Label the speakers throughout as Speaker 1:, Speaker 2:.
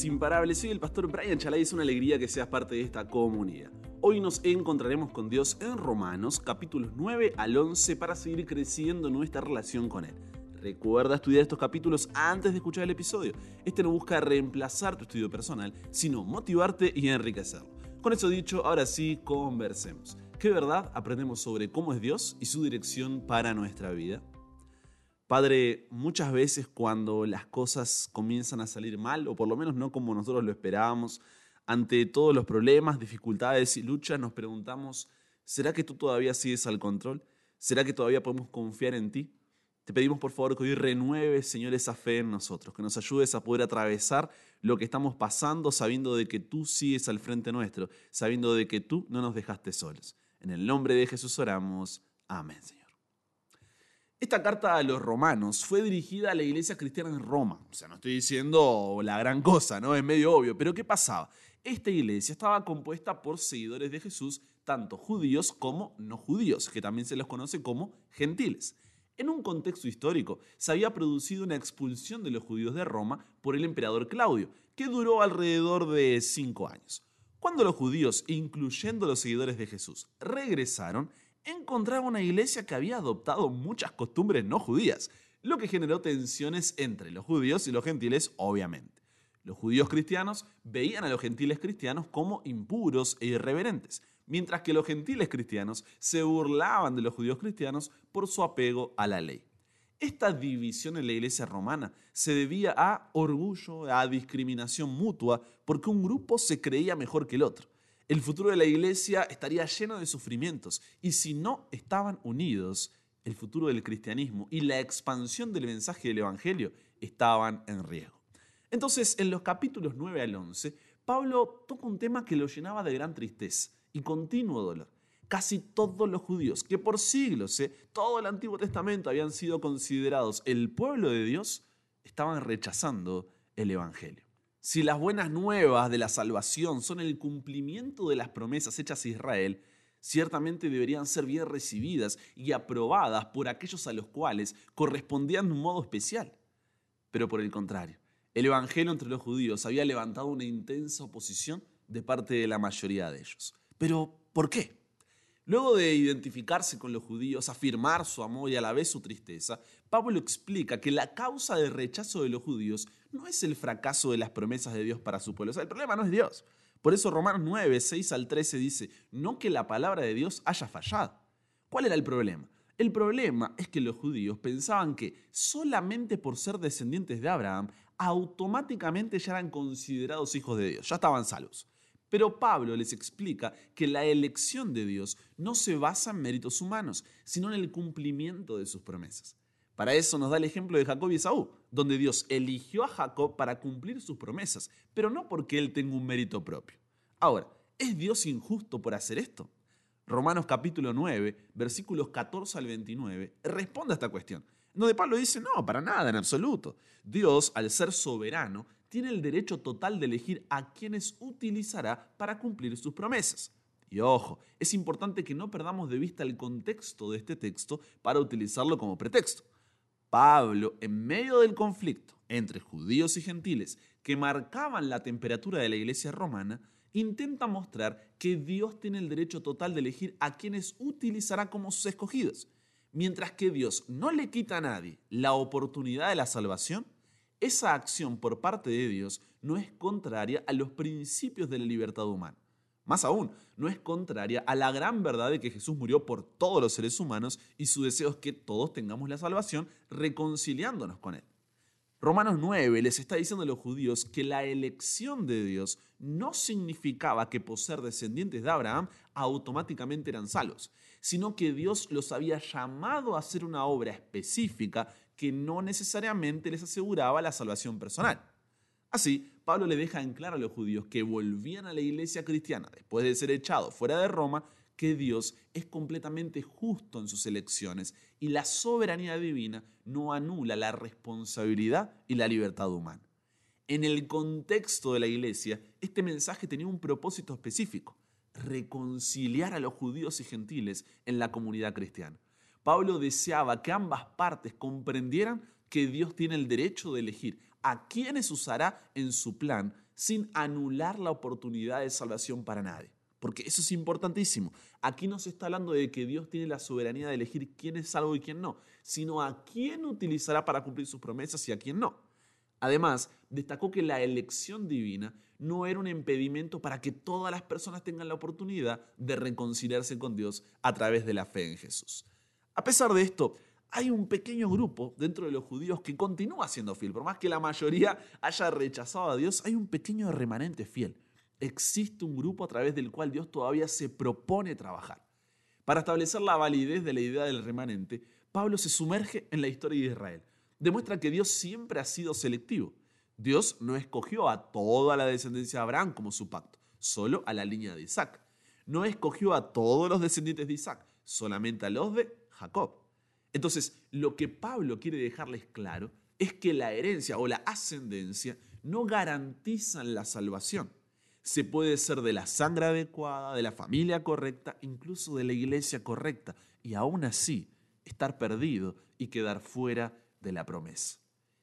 Speaker 1: imparables. Soy el pastor Brian Chalai. Es una alegría que seas parte de esta comunidad. Hoy nos encontraremos con Dios en Romanos, capítulos 9 al 11, para seguir creciendo nuestra relación con Él. Recuerda estudiar estos capítulos antes de escuchar el episodio. Este no busca reemplazar tu estudio personal, sino motivarte y enriquecerlo. Con eso dicho, ahora sí, conversemos. ¿Qué verdad aprendemos sobre cómo es Dios y su dirección para nuestra vida? Padre, muchas veces cuando las cosas comienzan a salir mal, o por lo menos no como nosotros lo esperábamos, ante todos los problemas, dificultades y luchas, nos preguntamos, ¿será que tú todavía sigues al control? ¿Será que todavía podemos confiar en ti? Te pedimos por favor que hoy renueves, Señor, esa fe en nosotros, que nos ayudes a poder atravesar lo que estamos pasando sabiendo de que tú sigues al frente nuestro, sabiendo de que tú no nos dejaste solos. En el nombre de Jesús oramos. Amén, Señor. Esta carta a los romanos fue dirigida a la iglesia cristiana en Roma. O sea, no estoy diciendo la gran cosa, ¿no? Es medio obvio. Pero ¿qué pasaba? Esta iglesia estaba compuesta por seguidores de Jesús, tanto judíos como no judíos, que también se los conoce como gentiles. En un contexto histórico, se había producido una expulsión de los judíos de Roma por el emperador Claudio, que duró alrededor de cinco años. Cuando los judíos, incluyendo los seguidores de Jesús, regresaron, encontraba una iglesia que había adoptado muchas costumbres no judías, lo que generó tensiones entre los judíos y los gentiles, obviamente. Los judíos cristianos veían a los gentiles cristianos como impuros e irreverentes, mientras que los gentiles cristianos se burlaban de los judíos cristianos por su apego a la ley. Esta división en la iglesia romana se debía a orgullo, a discriminación mutua, porque un grupo se creía mejor que el otro el futuro de la iglesia estaría lleno de sufrimientos y si no estaban unidos, el futuro del cristianismo y la expansión del mensaje del Evangelio estaban en riesgo. Entonces, en los capítulos 9 al 11, Pablo toca un tema que lo llenaba de gran tristeza y continuo dolor. Casi todos los judíos, que por siglos, ¿eh? todo el Antiguo Testamento habían sido considerados el pueblo de Dios, estaban rechazando el Evangelio. Si las buenas nuevas de la salvación son el cumplimiento de las promesas hechas a Israel, ciertamente deberían ser bien recibidas y aprobadas por aquellos a los cuales correspondían de un modo especial. Pero por el contrario, el Evangelio entre los judíos había levantado una intensa oposición de parte de la mayoría de ellos. Pero, ¿por qué? Luego de identificarse con los judíos, afirmar su amor y a la vez su tristeza, Pablo explica que la causa del rechazo de los judíos no es el fracaso de las promesas de Dios para su pueblo. El problema no es Dios. Por eso Romanos 9, 6 al 13 dice, no que la palabra de Dios haya fallado. ¿Cuál era el problema? El problema es que los judíos pensaban que solamente por ser descendientes de Abraham, automáticamente ya eran considerados hijos de Dios, ya estaban salvos. Pero Pablo les explica que la elección de Dios no se basa en méritos humanos, sino en el cumplimiento de sus promesas. Para eso nos da el ejemplo de Jacob y Esaú, donde Dios eligió a Jacob para cumplir sus promesas, pero no porque él tenga un mérito propio. Ahora, ¿es Dios injusto por hacer esto? Romanos capítulo 9, versículos 14 al 29, responde a esta cuestión, donde Pablo dice, no, para nada, en absoluto. Dios, al ser soberano, tiene el derecho total de elegir a quienes utilizará para cumplir sus promesas. Y ojo, es importante que no perdamos de vista el contexto de este texto para utilizarlo como pretexto. Pablo, en medio del conflicto entre judíos y gentiles que marcaban la temperatura de la iglesia romana, intenta mostrar que Dios tiene el derecho total de elegir a quienes utilizará como sus escogidos. Mientras que Dios no le quita a nadie la oportunidad de la salvación, esa acción por parte de Dios no es contraria a los principios de la libertad humana. Más aún, no es contraria a la gran verdad de que Jesús murió por todos los seres humanos y su deseo es que todos tengamos la salvación reconciliándonos con Él. Romanos 9 les está diciendo a los judíos que la elección de Dios no significaba que por ser descendientes de Abraham automáticamente eran salvos, sino que Dios los había llamado a hacer una obra específica que no necesariamente les aseguraba la salvación personal. Así, Pablo le deja en claro a los judíos que volvían a la iglesia cristiana después de ser echados fuera de Roma que Dios es completamente justo en sus elecciones y la soberanía divina no anula la responsabilidad y la libertad humana. En el contexto de la iglesia, este mensaje tenía un propósito específico, reconciliar a los judíos y gentiles en la comunidad cristiana. Pablo deseaba que ambas partes comprendieran que Dios tiene el derecho de elegir a quienes usará en su plan sin anular la oportunidad de salvación para nadie. Porque eso es importantísimo. Aquí no se está hablando de que Dios tiene la soberanía de elegir quién es salvo y quién no, sino a quién utilizará para cumplir sus promesas y a quién no. Además, destacó que la elección divina no era un impedimento para que todas las personas tengan la oportunidad de reconciliarse con Dios a través de la fe en Jesús. A pesar de esto, hay un pequeño grupo dentro de los judíos que continúa siendo fiel. Por más que la mayoría haya rechazado a Dios, hay un pequeño remanente fiel. Existe un grupo a través del cual Dios todavía se propone trabajar. Para establecer la validez de la idea del remanente, Pablo se sumerge en la historia de Israel. Demuestra que Dios siempre ha sido selectivo. Dios no escogió a toda la descendencia de Abraham como su pacto, solo a la línea de Isaac. No escogió a todos los descendientes de Isaac, solamente a los de Jacob. Entonces, lo que Pablo quiere dejarles claro es que la herencia o la ascendencia no garantizan la salvación. Se puede ser de la sangre adecuada, de la familia correcta, incluso de la iglesia correcta, y aún así estar perdido y quedar fuera de la promesa.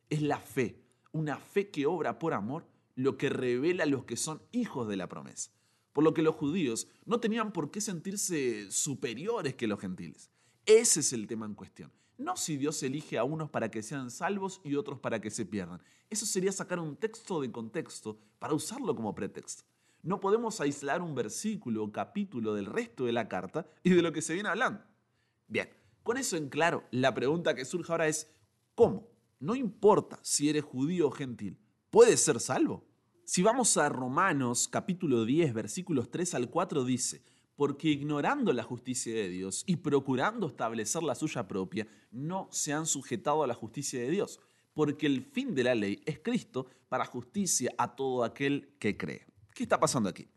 Speaker 1: Es la fe, una fe que obra por amor, lo que revela a los que son hijos de la promesa. Por lo que los judíos no tenían por qué sentirse superiores que los gentiles. Ese es el tema en cuestión. No si Dios elige a unos para que sean salvos y otros para que se pierdan. Eso sería sacar un texto de contexto para usarlo como pretexto. No podemos aislar un versículo o capítulo del resto de la carta y de lo que se viene hablando. Bien, con eso en claro, la pregunta que surge ahora es, ¿cómo? No importa si eres judío o gentil, ¿puedes ser salvo? Si vamos a Romanos capítulo 10 versículos 3 al 4 dice, porque ignorando la justicia de Dios y procurando establecer la suya propia, no se han sujetado a la justicia de Dios, porque el fin de la ley es Cristo para justicia a todo aquel que cree. ¿Qué está pasando aquí?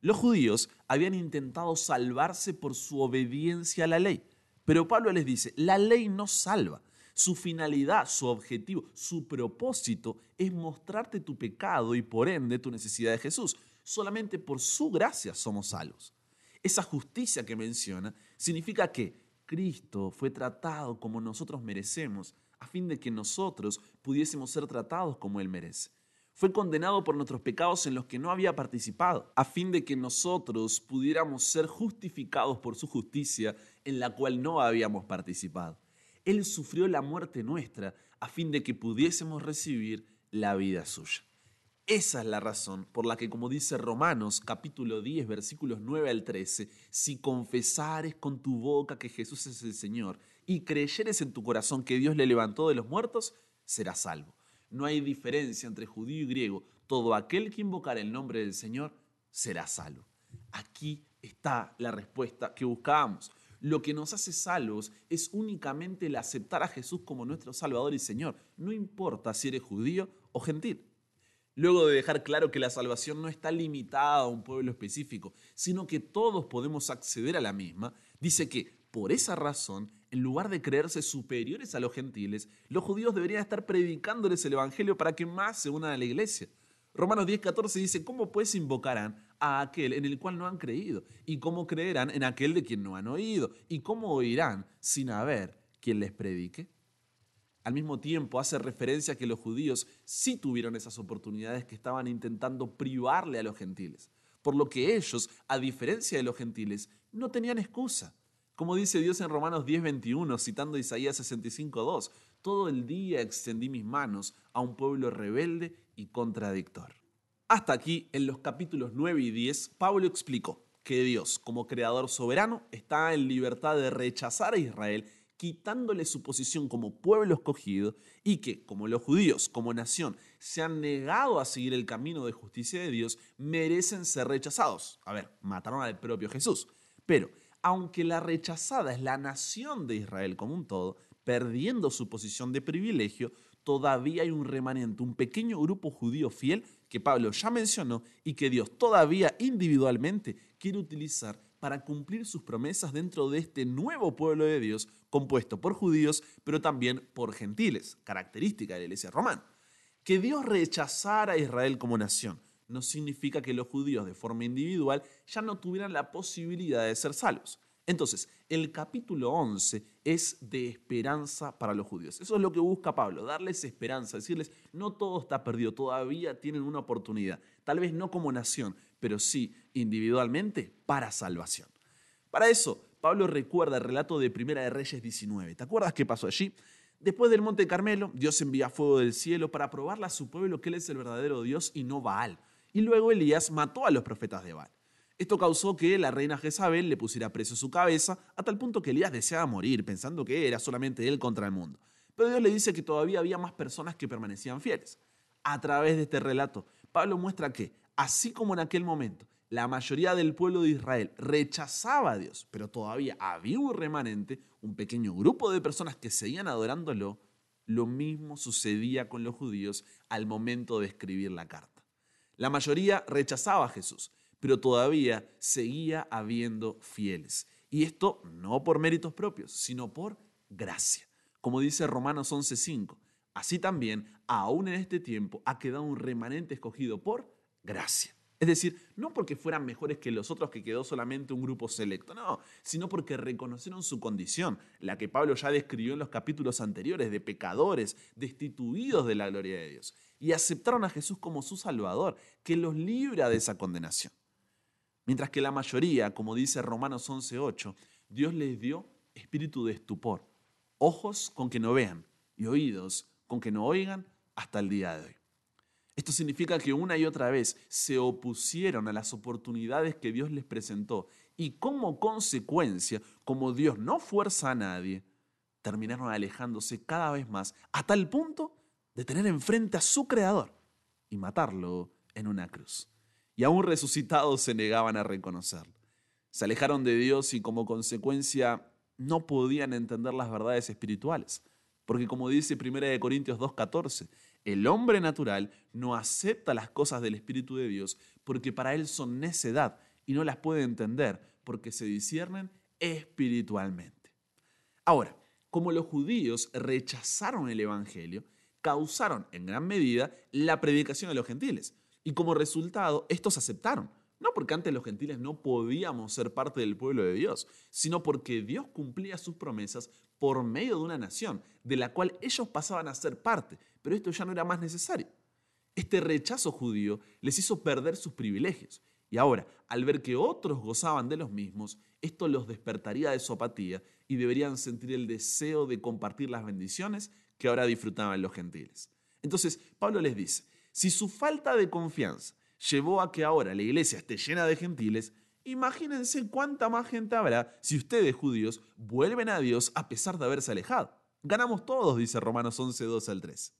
Speaker 1: Los judíos habían intentado salvarse por su obediencia a la ley, pero Pablo les dice, la ley no salva. Su finalidad, su objetivo, su propósito es mostrarte tu pecado y por ende tu necesidad de Jesús. Solamente por su gracia somos salvos. Esa justicia que menciona significa que Cristo fue tratado como nosotros merecemos, a fin de que nosotros pudiésemos ser tratados como Él merece. Fue condenado por nuestros pecados en los que no había participado, a fin de que nosotros pudiéramos ser justificados por su justicia en la cual no habíamos participado. Él sufrió la muerte nuestra, a fin de que pudiésemos recibir la vida suya. Esa es la razón por la que, como dice Romanos capítulo 10, versículos 9 al 13, si confesares con tu boca que Jesús es el Señor y creyeres en tu corazón que Dios le levantó de los muertos, serás salvo. No hay diferencia entre judío y griego. Todo aquel que invocar el nombre del Señor será salvo. Aquí está la respuesta que buscábamos. Lo que nos hace salvos es únicamente el aceptar a Jesús como nuestro Salvador y Señor. No importa si eres judío o gentil luego de dejar claro que la salvación no está limitada a un pueblo específico, sino que todos podemos acceder a la misma, dice que por esa razón, en lugar de creerse superiores a los gentiles, los judíos deberían estar predicándoles el Evangelio para que más se unan a la iglesia. Romanos 10:14 dice, ¿cómo pues invocarán a aquel en el cual no han creído? ¿Y cómo creerán en aquel de quien no han oído? ¿Y cómo oirán sin haber quien les predique? Al mismo tiempo hace referencia a que los judíos sí tuvieron esas oportunidades que estaban intentando privarle a los gentiles, por lo que ellos, a diferencia de los gentiles, no tenían excusa. Como dice Dios en Romanos 10:21, citando Isaías 65:2, todo el día extendí mis manos a un pueblo rebelde y contradictor. Hasta aquí, en los capítulos 9 y 10, Pablo explicó que Dios, como creador soberano, está en libertad de rechazar a Israel quitándole su posición como pueblo escogido y que, como los judíos, como nación, se han negado a seguir el camino de justicia de Dios, merecen ser rechazados. A ver, mataron al propio Jesús. Pero, aunque la rechazada es la nación de Israel como un todo, perdiendo su posición de privilegio, todavía hay un remanente, un pequeño grupo judío fiel que Pablo ya mencionó y que Dios todavía individualmente quiere utilizar para cumplir sus promesas dentro de este nuevo pueblo de Dios compuesto por judíos, pero también por gentiles, característica de la iglesia romana. Que Dios rechazara a Israel como nación no significa que los judíos de forma individual ya no tuvieran la posibilidad de ser salvos. Entonces, el capítulo 11 es de esperanza para los judíos. Eso es lo que busca Pablo, darles esperanza, decirles, no todo está perdido, todavía tienen una oportunidad, tal vez no como nación, pero sí individualmente para salvación. Para eso, Pablo recuerda el relato de Primera de Reyes 19. ¿Te acuerdas qué pasó allí? Después del monte Carmelo, Dios envía fuego del cielo para probarle a su pueblo que Él es el verdadero Dios y no Baal. Y luego Elías mató a los profetas de Baal. Esto causó que la reina Jezabel le pusiera preso su cabeza, a tal punto que Elías deseaba morir, pensando que era solamente él contra el mundo. Pero Dios le dice que todavía había más personas que permanecían fieles. A través de este relato, Pablo muestra que, así como en aquel momento, la mayoría del pueblo de Israel rechazaba a Dios, pero todavía había un remanente, un pequeño grupo de personas que seguían adorándolo, lo mismo sucedía con los judíos al momento de escribir la carta. La mayoría rechazaba a Jesús, pero todavía seguía habiendo fieles. Y esto no por méritos propios, sino por gracia. Como dice Romanos 11:5, así también, aún en este tiempo, ha quedado un remanente escogido por gracia. Es decir, no porque fueran mejores que los otros que quedó solamente un grupo selecto, no, sino porque reconocieron su condición, la que Pablo ya describió en los capítulos anteriores, de pecadores, destituidos de la gloria de Dios, y aceptaron a Jesús como su Salvador, que los libra de esa condenación. Mientras que la mayoría, como dice Romanos 11.8, Dios les dio espíritu de estupor, ojos con que no vean y oídos con que no oigan hasta el día de hoy. Esto significa que una y otra vez se opusieron a las oportunidades que Dios les presentó y como consecuencia, como Dios no fuerza a nadie, terminaron alejándose cada vez más a tal punto de tener enfrente a su Creador y matarlo en una cruz y aún resucitados se negaban a reconocerlo. Se alejaron de Dios y como consecuencia no podían entender las verdades espirituales. Porque como dice 1 Corintios 2.14, el hombre natural no acepta las cosas del Espíritu de Dios porque para él son necedad y no las puede entender porque se disciernen espiritualmente. Ahora, como los judíos rechazaron el Evangelio, causaron en gran medida la predicación de los gentiles. Y como resultado, estos aceptaron. No porque antes los gentiles no podíamos ser parte del pueblo de Dios, sino porque Dios cumplía sus promesas por medio de una nación, de la cual ellos pasaban a ser parte, pero esto ya no era más necesario. Este rechazo judío les hizo perder sus privilegios, y ahora, al ver que otros gozaban de los mismos, esto los despertaría de su apatía y deberían sentir el deseo de compartir las bendiciones que ahora disfrutaban los gentiles. Entonces, Pablo les dice, si su falta de confianza llevó a que ahora la iglesia esté llena de gentiles, imagínense cuánta más gente habrá si ustedes judíos vuelven a Dios a pesar de haberse alejado. Ganamos todos, dice Romanos 11, 2 al 3.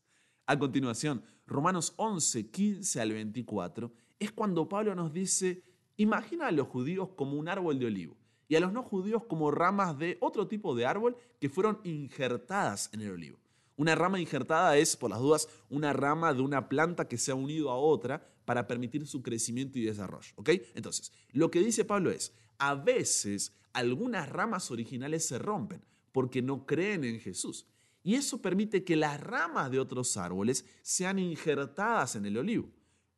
Speaker 1: A continuación, Romanos 11, 15 al 24, es cuando Pablo nos dice, imagina a los judíos como un árbol de olivo y a los no judíos como ramas de otro tipo de árbol que fueron injertadas en el olivo. Una rama injertada es, por las dudas, una rama de una planta que se ha unido a otra para permitir su crecimiento y desarrollo. ¿ok? Entonces, lo que dice Pablo es, a veces algunas ramas originales se rompen porque no creen en Jesús. Y eso permite que las ramas de otros árboles sean injertadas en el olivo.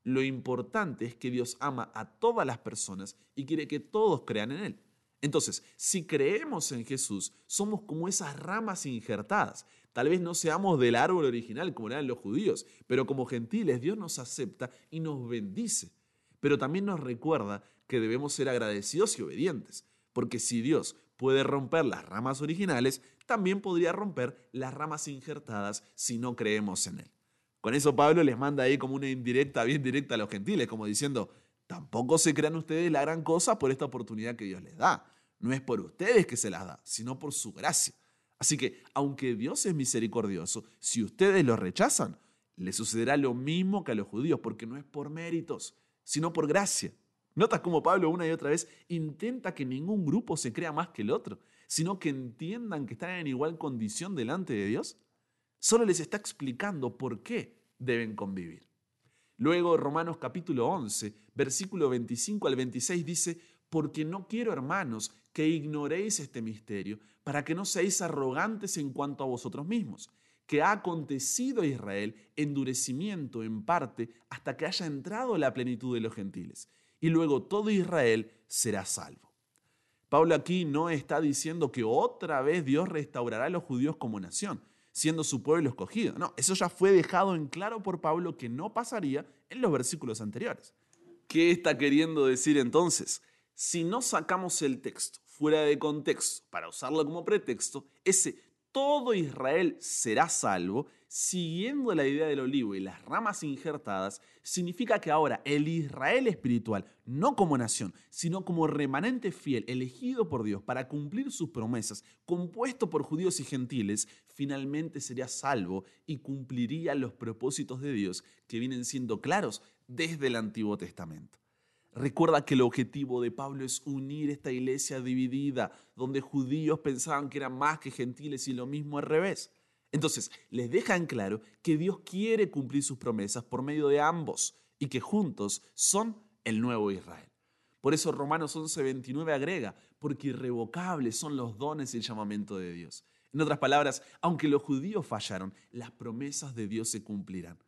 Speaker 1: Lo importante es que Dios ama a todas las personas y quiere que todos crean en Él. Entonces, si creemos en Jesús, somos como esas ramas injertadas Tal vez no seamos del árbol original como eran los judíos, pero como gentiles Dios nos acepta y nos bendice. Pero también nos recuerda que debemos ser agradecidos y obedientes, porque si Dios puede romper las ramas originales, también podría romper las ramas injertadas si no creemos en Él. Con eso Pablo les manda ahí como una indirecta, bien directa a los gentiles, como diciendo, tampoco se crean ustedes la gran cosa por esta oportunidad que Dios les da. No es por ustedes que se las da, sino por su gracia. Así que, aunque Dios es misericordioso, si ustedes lo rechazan, le sucederá lo mismo que a los judíos, porque no es por méritos, sino por gracia. Notas cómo Pablo una y otra vez intenta que ningún grupo se crea más que el otro, sino que entiendan que están en igual condición delante de Dios. Solo les está explicando por qué deben convivir. Luego Romanos capítulo 11, versículo 25 al 26 dice, porque no quiero, hermanos, que ignoréis este misterio, para que no seáis arrogantes en cuanto a vosotros mismos, que ha acontecido a Israel endurecimiento en parte hasta que haya entrado la plenitud de los gentiles, y luego todo Israel será salvo. Pablo aquí no está diciendo que otra vez Dios restaurará a los judíos como nación, siendo su pueblo escogido. No, eso ya fue dejado en claro por Pablo que no pasaría en los versículos anteriores. ¿Qué está queriendo decir entonces? Si no sacamos el texto fuera de contexto para usarlo como pretexto, ese todo Israel será salvo, siguiendo la idea del olivo y las ramas injertadas, significa que ahora el Israel espiritual, no como nación, sino como remanente fiel, elegido por Dios para cumplir sus promesas, compuesto por judíos y gentiles, finalmente sería salvo y cumpliría los propósitos de Dios que vienen siendo claros desde el Antiguo Testamento. Recuerda que el objetivo de Pablo es unir esta iglesia dividida, donde judíos pensaban que eran más que gentiles y lo mismo al revés. Entonces, les deja en claro que Dios quiere cumplir sus promesas por medio de ambos y que juntos son el nuevo Israel. Por eso Romanos 11:29 agrega, porque irrevocables son los dones y el llamamiento de Dios. En otras palabras, aunque los judíos fallaron, las promesas de Dios se cumplirán.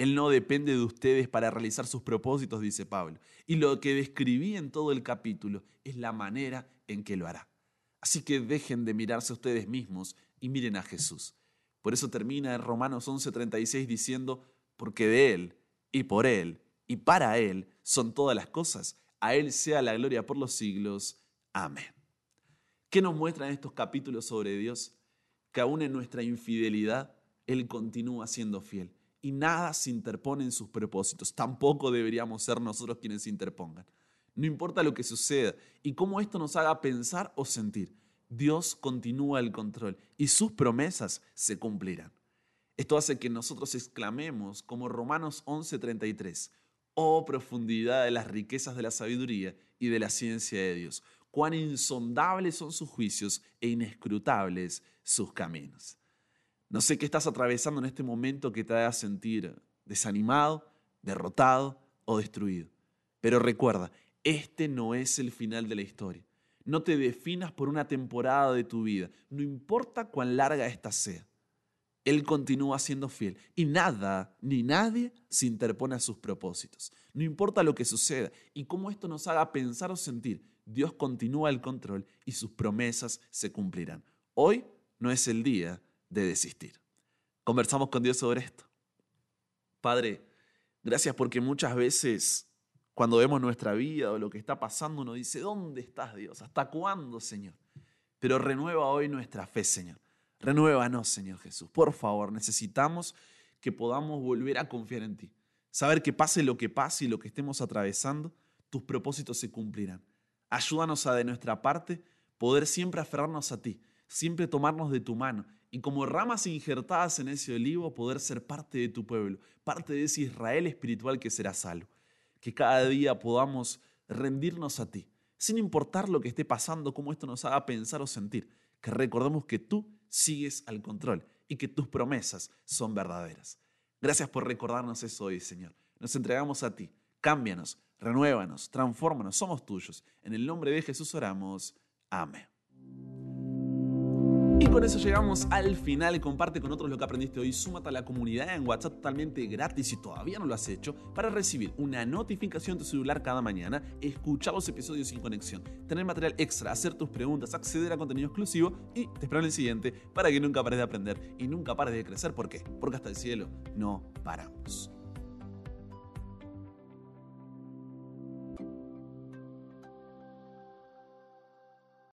Speaker 1: Él no depende de ustedes para realizar sus propósitos, dice Pablo. Y lo que describí en todo el capítulo es la manera en que lo hará. Así que dejen de mirarse a ustedes mismos y miren a Jesús. Por eso termina en Romanos 11:36 diciendo, porque de Él y por Él y para Él son todas las cosas. A Él sea la gloria por los siglos. Amén. ¿Qué nos muestran estos capítulos sobre Dios? Que aún en nuestra infidelidad, Él continúa siendo fiel y nada se interpone en sus propósitos. Tampoco deberíamos ser nosotros quienes se interpongan. No importa lo que suceda y cómo esto nos haga pensar o sentir, Dios continúa el control y sus promesas se cumplirán. Esto hace que nosotros exclamemos como Romanos 11:33, oh profundidad de las riquezas de la sabiduría y de la ciencia de Dios, cuán insondables son sus juicios e inescrutables sus caminos. No sé qué estás atravesando en este momento que te haga sentir desanimado, derrotado o destruido. Pero recuerda, este no es el final de la historia. No te definas por una temporada de tu vida, no importa cuán larga ésta sea. Él continúa siendo fiel y nada ni nadie se interpone a sus propósitos. No importa lo que suceda y cómo esto nos haga pensar o sentir, Dios continúa el control y sus promesas se cumplirán. Hoy no es el día de desistir. Conversamos con Dios sobre esto. Padre, gracias porque muchas veces cuando vemos nuestra vida o lo que está pasando, uno dice, ¿dónde estás Dios? ¿Hasta cuándo, Señor? Pero renueva hoy nuestra fe, Señor. Renuévanos, Señor Jesús. Por favor, necesitamos que podamos volver a confiar en ti. Saber que pase lo que pase y lo que estemos atravesando, tus propósitos se cumplirán. Ayúdanos a de nuestra parte poder siempre aferrarnos a ti, siempre tomarnos de tu mano y como ramas injertadas en ese olivo poder ser parte de tu pueblo, parte de ese Israel espiritual que será salvo. Que cada día podamos rendirnos a ti, sin importar lo que esté pasando, cómo esto nos haga pensar o sentir, que recordemos que tú sigues al control y que tus promesas son verdaderas. Gracias por recordarnos eso hoy, Señor. Nos entregamos a ti. Cámbianos, renuévanos, transfórmanos, somos tuyos. En el nombre de Jesús oramos. Amén. Con eso llegamos al final. Comparte con otros lo que aprendiste hoy. Súmate a la comunidad en WhatsApp totalmente gratis si todavía no lo has hecho para recibir una notificación de tu celular cada mañana, escuchar los episodios sin conexión, tener material extra, hacer tus preguntas, acceder a contenido exclusivo y te espero en el siguiente para que nunca pares de aprender y nunca pares de crecer. ¿Por qué? Porque hasta el cielo no paramos.